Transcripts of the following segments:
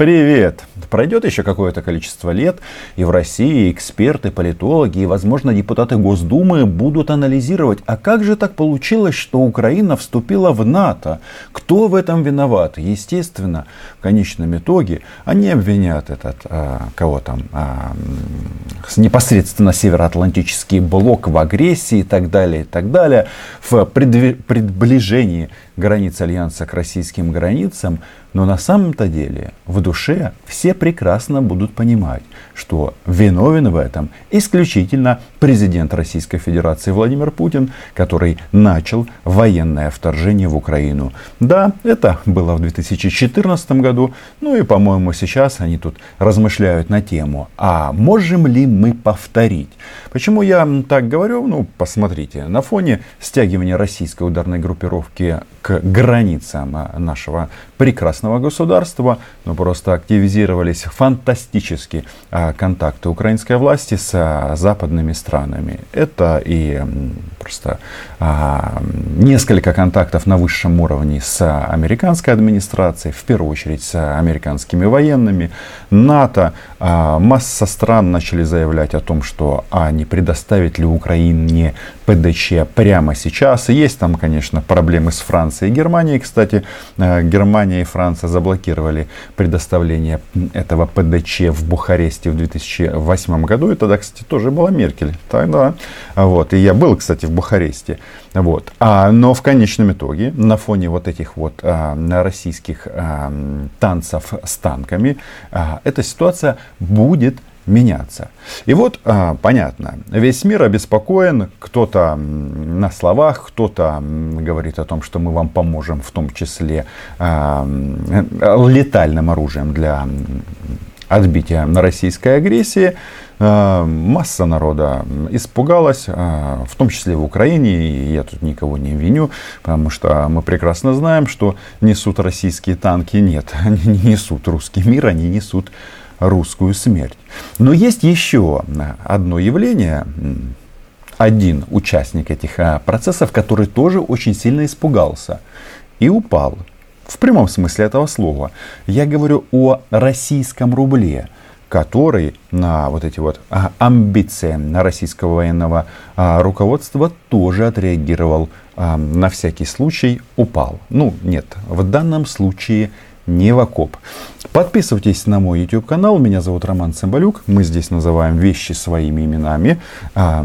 Привет! Пройдет еще какое-то количество лет, и в России эксперты, политологи и, возможно, депутаты Госдумы будут анализировать, а как же так получилось, что Украина вступила в НАТО? Кто в этом виноват? Естественно, в конечном итоге они обвинят этот, а, кого там, а, непосредственно Североатлантический блок в агрессии и так далее, и так далее, в приближении границ Альянса к российским границам, но на самом-то деле в душе все прекрасно будут понимать, что виновен в этом исключительно президент Российской Федерации Владимир Путин, который начал военное вторжение в Украину. Да, это было в 2014 году, ну и, по-моему, сейчас они тут размышляют на тему, а можем ли мы повторить? Почему я так говорю? Ну, посмотрите, на фоне стягивания российской ударной группировки к границам нашего прекрасного государства, ну, просто активизировались фантастически а, контакты украинской власти с а, западными странами. Это и просто а, несколько контактов на высшем уровне с американской администрацией, в первую очередь с американскими военными, НАТО. Масса стран начали заявлять о том, что а не предоставить ли Украине ПДЧ прямо сейчас. Есть там, конечно, проблемы с Францией и Германией. Кстати, Германия и Франция заблокировали предоставление этого ПДЧ в Бухаресте в 2008 году. И тогда, кстати, тоже была Меркель. Тогда, вот. И я был, кстати, в Бухаресте. Вот. А, но в конечном итоге, на фоне вот этих вот а, российских а, танцев с танками, а, эта ситуация будет меняться. И вот, а, понятно, весь мир обеспокоен, кто-то на словах, кто-то говорит о том, что мы вам поможем, в том числе а, летальным оружием для отбития российской агрессии. А, масса народа испугалась, в том числе в Украине, и я тут никого не виню, потому что мы прекрасно знаем, что несут российские танки. Нет, они не несут русский мир, они несут русскую смерть. Но есть еще одно явление, один участник этих а, процессов, который тоже очень сильно испугался и упал. В прямом смысле этого слова. Я говорю о российском рубле, который на вот эти вот а, амбиции на российского военного а, руководства тоже отреагировал на всякий случай, упал. Ну, нет, в данном случае не в окоп. Подписывайтесь на мой YouTube канал. Меня зовут Роман Цымбалюк. Мы здесь называем вещи своими именами. А,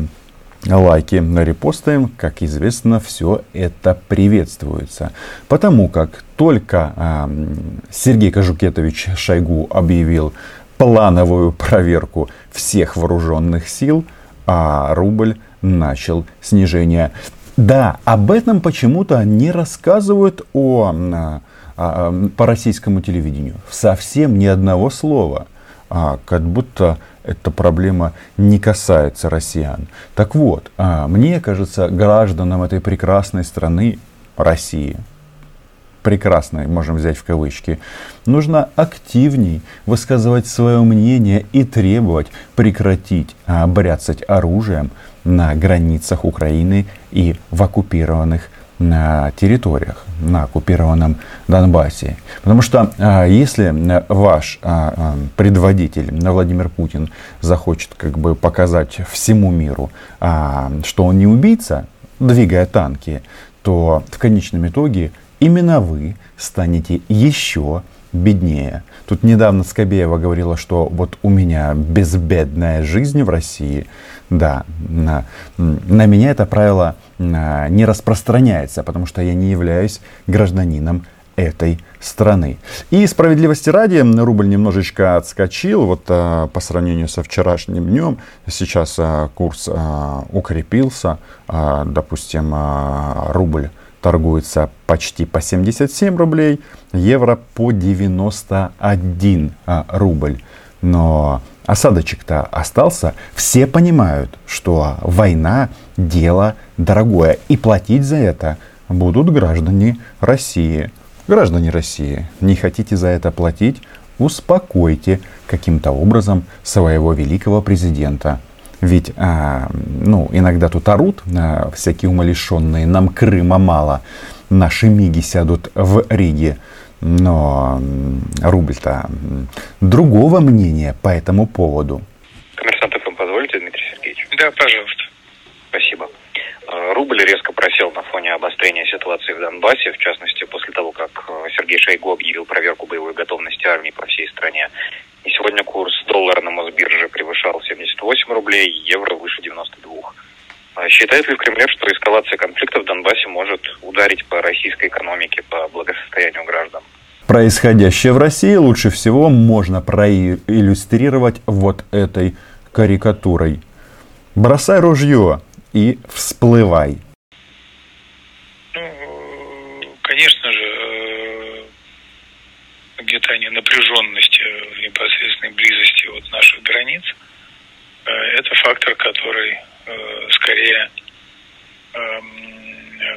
лайки, репосты, как известно, все это приветствуется. Потому как только а, Сергей Кожукетович Шойгу объявил плановую проверку всех вооруженных сил, а рубль начал снижение. Да, об этом почему-то не рассказывают о а, по российскому телевидению. Совсем ни одного слова. А, как будто эта проблема не касается россиян. Так вот, а, мне кажется, гражданам этой прекрасной страны, России, прекрасной, можем взять в кавычки, нужно активней высказывать свое мнение и требовать прекратить бряцать оружием на границах Украины и в оккупированных территориях, на оккупированном Донбассе. Потому что а, если ваш а, а, предводитель Владимир Путин захочет как бы показать всему миру, что он не убийца, двигая танки, то в конечном итоге именно вы станете еще беднее. Тут недавно Скобеева говорила, что вот у меня безбедная жизнь в России. Да, на, на меня это правило а, не распространяется, потому что я не являюсь гражданином этой страны. И справедливости ради, рубль немножечко отскочил вот а, по сравнению со вчерашним днем. Сейчас а, курс а, укрепился, а, допустим, а, рубль торгуется почти по 77 рублей, евро по 91 а, рубль. Но осадочек-то остался. Все понимают, что война дело дорогое. И платить за это будут граждане России. Граждане России, не хотите за это платить? Успокойте каким-то образом своего великого президента. Ведь а, ну, иногда тут орут а, всякие умалишенные, нам Крыма мало, наши миги сядут в Риге. Но рубль-то другого мнения по этому поводу. Коммерсант ФМ, позволите, Дмитрий Сергеевич? Да, пожалуйста. Спасибо. А, рубль резко просел на фоне обострения ситуации в Донбассе, в частности, после того, как э, Сергей Шойгу объявил проверку боевой готовности армии по всей стране. И сегодня курс доллара на Мосбирже превышал 78 рублей, евро выше 92. А считает ли в Кремле, что эскалация конфликта в Донбассе может ударить по российской экономике, по благосостоянию граждан? Происходящее в России лучше всего можно проиллюстрировать вот этой карикатурой. Бросай ружье и всплывай. Ну, конечно же, э, нагнетание напряженности в непосредственной близости от наших границ э, – это фактор, который Э, скорее, эм,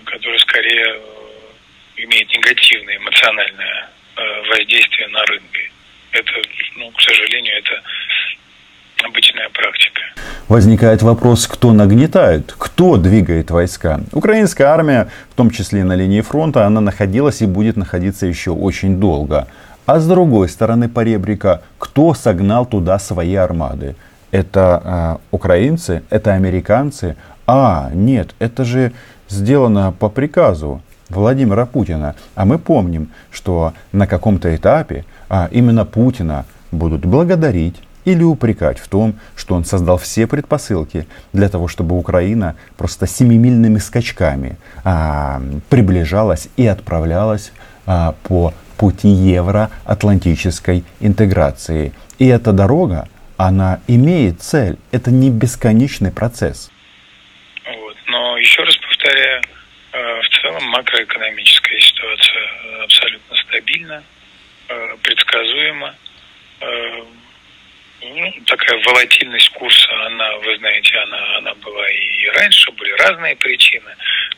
который скорее э, имеет негативное эмоциональное э, воздействие на рынке. Это, ну, к сожалению, это обычная практика. Возникает вопрос, кто нагнетает, кто двигает войска. Украинская армия, в том числе на линии фронта, она находилась и будет находиться еще очень долго. А с другой стороны поребрика, кто согнал туда свои армады? Это э, украинцы, это американцы. А, нет, это же сделано по приказу Владимира Путина. А мы помним, что на каком-то этапе а, именно Путина будут благодарить или упрекать в том, что он создал все предпосылки для того, чтобы Украина просто семимильными скачками а, приближалась и отправлялась а, по пути евроатлантической интеграции. И эта дорога, она имеет цель. Это не бесконечный процесс. Вот. Но еще раз повторяю, э, в целом макроэкономическая ситуация абсолютно стабильна, э, предсказуема. Э, ну, такая волатильность курса, она, вы знаете, она, она была и раньше, были разные причины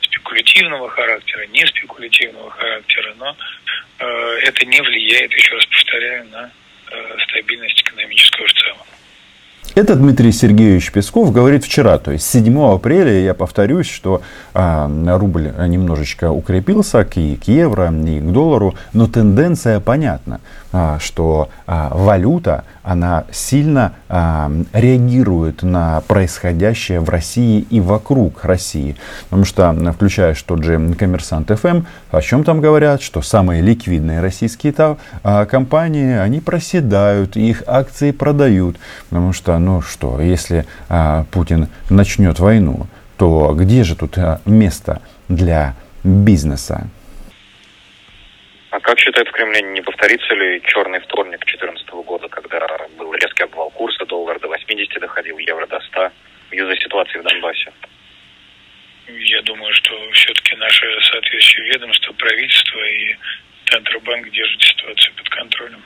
спекулятивного характера, не спекулятивного характера, но э, это не влияет, еще раз повторяю, на э, стабильность экономического в целом. Это Дмитрий Сергеевич Песков говорит вчера, то есть 7 апреля, я повторюсь, что а, рубль немножечко укрепился к, к евро, и к доллару, но тенденция понятна, а, что а, валюта, она сильно а, реагирует на происходящее в России и вокруг России. Потому что, включаешь тот же Коммерсант ФМ, о чем там говорят, что самые ликвидные российские а, компании, они проседают, их акции продают, потому что ну что, если а, Путин начнет войну, то где же тут а, место для бизнеса? А как считают в Кремле, не повторится ли черный вторник 2014 года, когда был резкий обвал курса, доллар до 80 доходил, евро до 100, из-за ситуации в Донбассе? Я думаю, что все-таки наше соответствующее ведомство, правительство и Центробанк держат ситуацию под контролем.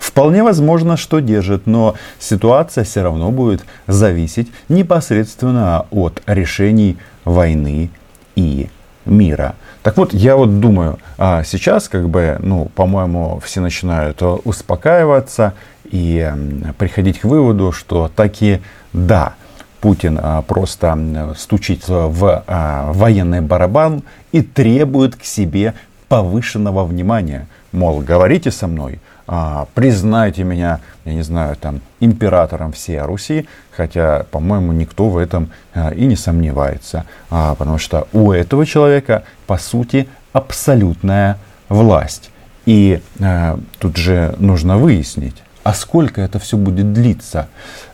Вполне возможно, что держит, но ситуация все равно будет зависеть непосредственно от решений войны и мира. Так вот, я вот думаю, а сейчас, как бы, ну, по-моему, все начинают успокаиваться и приходить к выводу, что таки да, Путин а, просто стучит в а, военный барабан и требует к себе повышенного внимания. Мол, говорите со мной, а, признайте меня, я не знаю, там, императором всей Руси, хотя, по-моему, никто в этом а, и не сомневается, а, потому что у этого человека, по сути, абсолютная власть. И а, тут же нужно выяснить, а сколько это все будет длиться?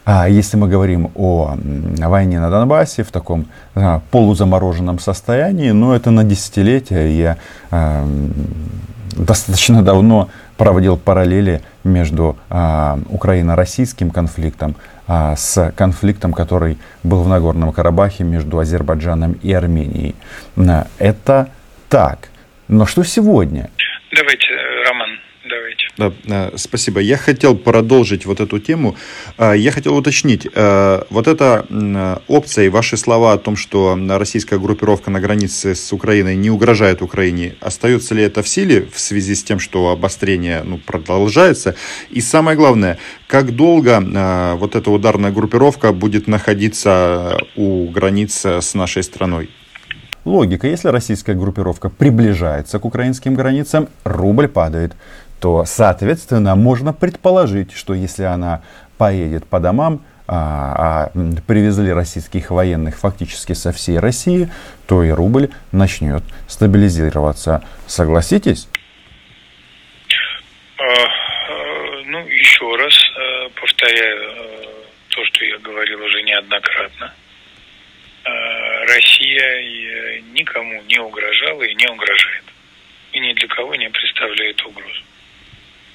А если мы говорим о войне на Донбассе в таком а, полузамороженном состоянии, ну это на десятилетия. Я а, достаточно давно проводил параллели между а, украино-российским конфликтом а, с конфликтом, который был в Нагорном Карабахе между Азербайджаном и Арменией. Это так. Но что сегодня? Давайте, Роман, давайте. Спасибо. Я хотел продолжить вот эту тему. А, я хотел уточнить, а, вот эта опция и ваши слова о том, что российская группировка на границе с Украиной не угрожает Украине, остается ли это в силе в связи с тем, что обострение ну, продолжается? И самое главное, как долго вот эта ударная группировка будет находиться у границ с нашей страной? логика. Если российская группировка приближается к украинским границам, рубль падает. То, соответственно, можно предположить, что если она поедет по домам, а, а привезли российских военных фактически со всей России, то и рубль начнет стабилизироваться. Согласитесь? А, а, ну, еще раз э, повторяю э, то, что я говорил уже неоднократно. Россия никому не угрожала и не угрожает. И ни для кого не представляет угрозу.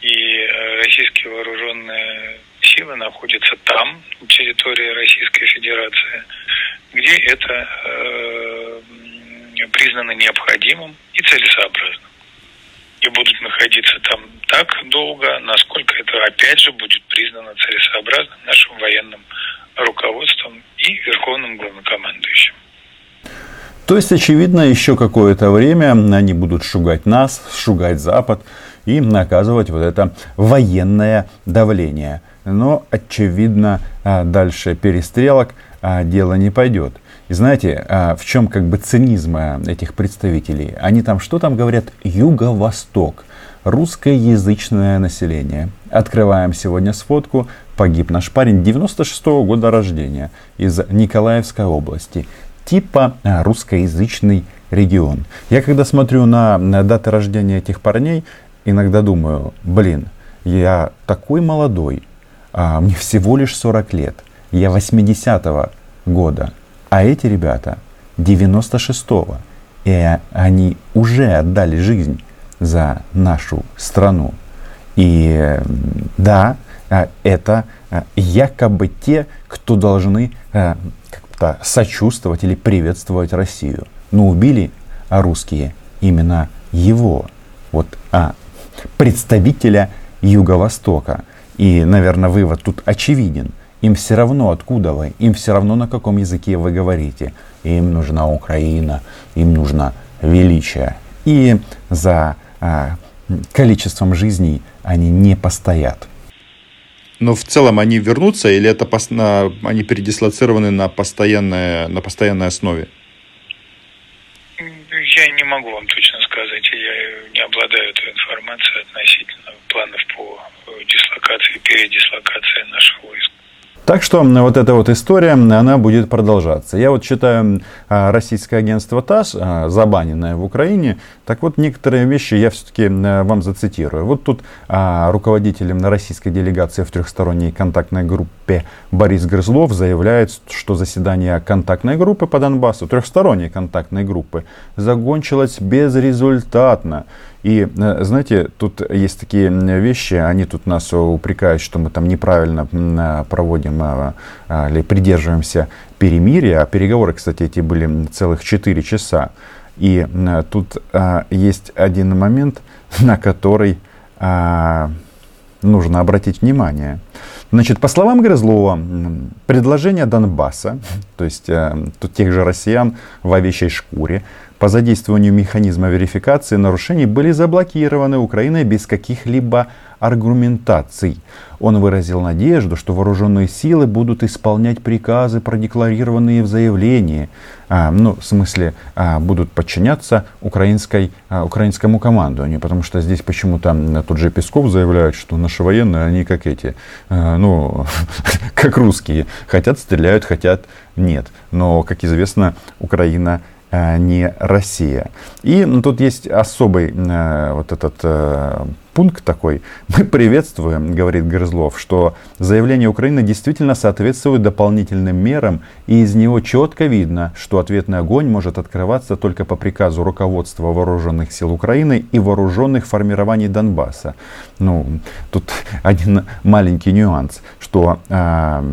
И э, российские вооруженные силы находятся там, на территории Российской Федерации, где это э, признано необходимым и целесообразным. И будут находиться там так долго, насколько это опять же будет признано целесообразным нашим военным руководством и верховным главнокомандующим. То есть, очевидно, еще какое-то время они будут шугать нас, шугать Запад и наказывать вот это военное давление. Но, очевидно, а, дальше перестрелок а, дело не пойдет. И знаете, а, в чем как бы цинизм этих представителей? Они там, что там говорят? Юго-Восток. Русскоязычное население. Открываем сегодня сфотку. Погиб наш парень 96 -го года рождения из Николаевской области. Типа русскоязычный регион. Я когда смотрю на, на даты рождения этих парней, иногда думаю, блин, я такой молодой, а, мне всего лишь 40 лет, я 80-го года, а эти ребята 96-го, и они уже отдали жизнь за нашу страну. И да, а, это а, якобы те, кто должны а, как-то сочувствовать или приветствовать Россию. Но убили русские именно его. Вот а, представителя Юго-Востока. И, наверное, вывод тут очевиден. Им все равно, откуда вы, им все равно, на каком языке вы говорите. Им нужна Украина, им нужно величие. И за а, количеством жизней они не постоят. Но в целом они вернутся или это они передислоцированы на, постоянной, на постоянной основе? Я не могу вам точно сказать, я не обладаю этой информацией относительно планов по дислокации, передислокации наших войск. Так что вот эта вот история, она будет продолжаться. Я вот читаю а, российское агентство ТАСС, а, забаненное в Украине. Так вот, некоторые вещи я все-таки вам зацитирую. Вот тут а, руководителем российской делегации в трехсторонней контактной группе Борис Грызлов заявляет, что заседание контактной группы по Донбассу, трехсторонней контактной группы, закончилось безрезультатно. И, э, знаете, тут есть такие вещи, они тут нас упрекают, что мы там неправильно э, проводим э, или придерживаемся перемирия. А переговоры, кстати, эти были целых 4 часа. И тут есть один момент, на который нужно обратить внимание. Значит, по словам Грызлова, предложение Донбасса, то есть тут тех же россиян в овечьей шкуре, по задействованию механизма верификации нарушений были заблокированы Украиной без каких-либо аргументаций. Он выразил надежду, что вооруженные силы будут исполнять приказы, продекларированные в заявлении. А, ну, в смысле, а, будут подчиняться украинской, а, украинскому командованию. Потому что здесь почему-то тот же Песков заявляет, что наши военные, они как эти, а, ну, как русские. Хотят, стреляют, хотят, нет. Но, как известно, Украина не Россия. И ну, тут есть особый э, вот этот э, пункт такой. Мы приветствуем, говорит Грызлов, что заявление Украины действительно соответствует дополнительным мерам, и из него четко видно, что ответный огонь может открываться только по приказу руководства вооруженных сил Украины и вооруженных формирований Донбасса. Ну, тут один маленький нюанс, что э,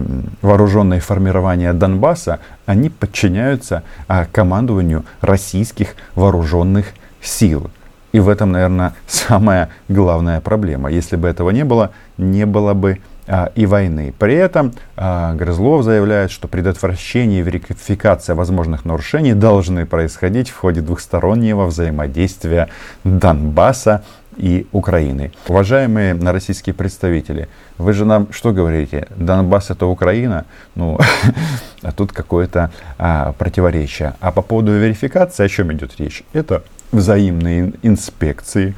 вооруженные формирования Донбасса, они подчиняются э, командованию российских вооруженных сил. И в этом, наверное, самая главная проблема. Если бы этого не было, не было бы а, и войны. При этом а, Грызлов заявляет, что предотвращение и верификация возможных нарушений должны происходить в ходе двухстороннего взаимодействия Донбасса и Украины. Уважаемые российские представители, вы же нам что говорите? Донбасс это Украина? Ну, а тут какое-то а, противоречие. А по поводу верификации, о чем идет речь? Это взаимные инспекции,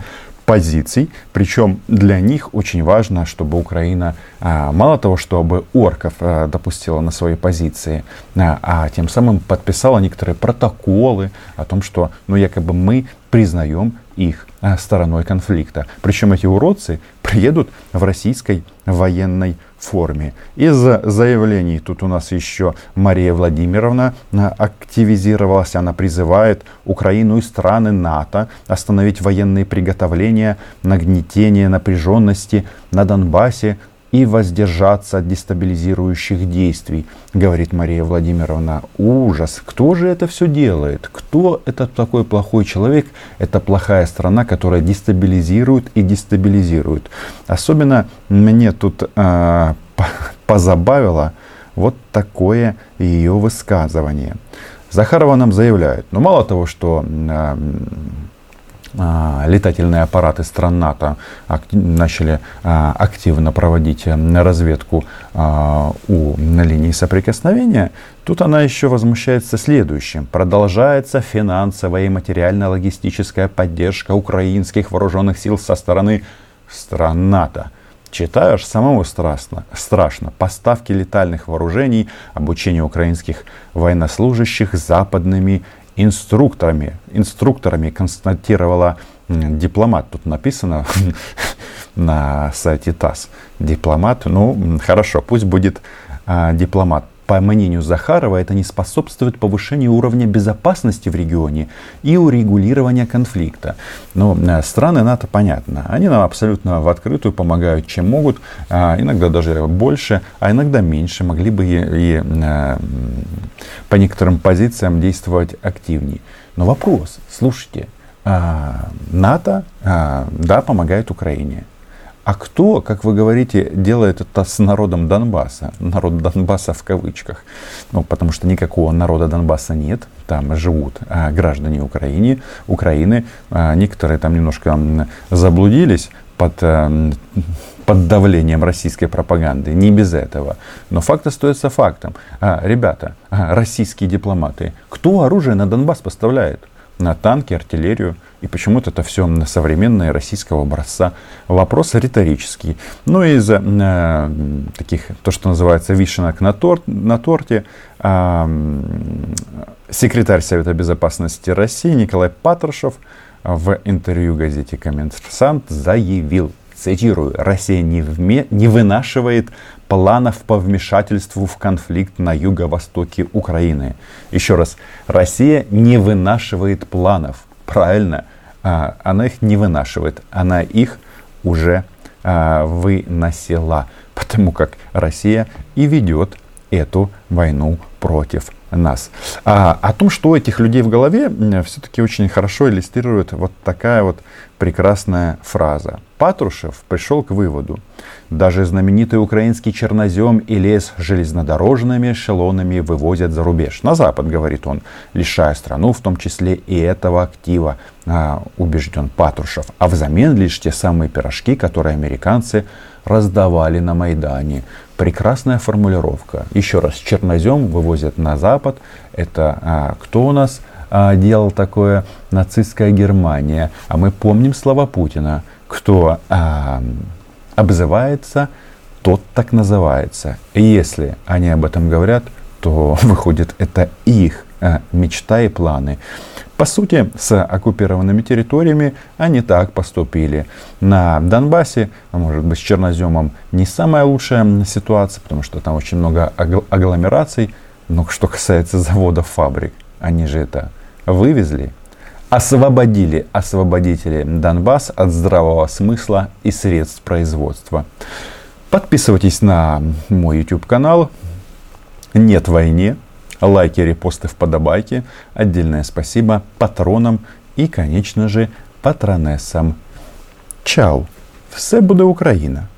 позиций. Причем для них очень важно, чтобы Украина а, мало того, чтобы орков а, допустила на свои позиции, а, а тем самым подписала некоторые протоколы о том, что ну, якобы мы признаем их стороной конфликта. Причем эти уродцы приедут в российской военной форме. Из заявлений тут у нас еще Мария Владимировна а, активизировалась. Она призывает Украину и страны НАТО остановить военные приготовления, нагнетение напряженности на Донбассе и воздержаться от дестабилизирующих действий, говорит Мария Владимировна. Ужас! Кто же это все делает? Кто этот такой плохой человек? Это плохая страна, которая дестабилизирует и дестабилизирует. Особенно мне тут э, позабавило вот такое ее высказывание. Захарова нам заявляет, ну мало того, что э, летательные аппараты стран НАТО начали а, активно проводить э, разведку а, у линии соприкосновения, тут она еще возмущается следующим. Продолжается финансовая и материально-логистическая поддержка украинских вооруженных сил со стороны стран НАТО. Читаешь, самому страшно, страшно. Поставки летальных вооружений, обучение украинских военнослужащих западными инструкторами, инструкторами констатировала дипломат. Тут написано на сайте ТАСС. Дипломат, ну хорошо, пусть будет а, дипломат. По мнению Захарова, это не способствует повышению уровня безопасности в регионе и урегулирования конфликта. Но э, страны НАТО, понятно, они нам абсолютно в открытую помогают, чем могут, а иногда даже больше, а иногда меньше, могли бы и, и э, по некоторым позициям действовать активнее. Но вопрос, слушайте, а, НАТО, а, да, помогает Украине. А кто, как вы говорите, делает это с народом Донбасса? Народ Донбасса в кавычках. Ну, потому что никакого народа Донбасса нет. Там живут а, граждане Украины. Украины. А, некоторые там немножко заблудились под, а, под давлением российской пропаганды. Не без этого. Но факт остается фактом. А, ребята, а, российские дипломаты, кто оружие на Донбасс поставляет? На танки, артиллерию, и почему-то это все современное российского образца. Вопрос риторический. Ну и из э, таких, то, что называется вишенок на, торт, на торте, э, секретарь Совета Безопасности России Николай Патрушев в интервью газете «Коммерсант» заявил, цитирую, «Россия не, вме, не вынашивает планов по вмешательству в конфликт на юго-востоке Украины». Еще раз, Россия не вынашивает планов. Правильно, а, она их не вынашивает, она их уже а, выносила, потому как Россия и ведет эту войну против нас. А, о том, что у этих людей в голове, все-таки очень хорошо иллюстрирует вот такая вот прекрасная фраза. Патрушев пришел к выводу, даже знаменитый украинский чернозем и лес железнодорожными эшелонами вывозят за рубеж. На Запад, говорит он, лишая страну, в том числе и этого актива, а, убежден Патрушев. А взамен лишь те самые пирожки, которые американцы раздавали на Майдане. Прекрасная формулировка. Еще раз, чернозем вывозят на Запад. Это а, кто у нас а, делал такое? Нацистская Германия. А мы помним слова Путина. Кто а, обзывается, тот так называется. И если они об этом говорят, то выходит это их а, мечта и планы. По сути, с оккупированными территориями они так поступили. На Донбассе, а может быть с Черноземом, не самая лучшая ситуация, потому что там очень много агломераций. Но что касается заводов, фабрик, они же это вывезли, освободили освободители Донбасс от здравого смысла и средств производства. Подписывайтесь на мой YouTube канал. Нет войне лайки, репосты, вподобайки. Отдельное спасибо патронам и, конечно же, патронессам. Чао! Все буде Україна!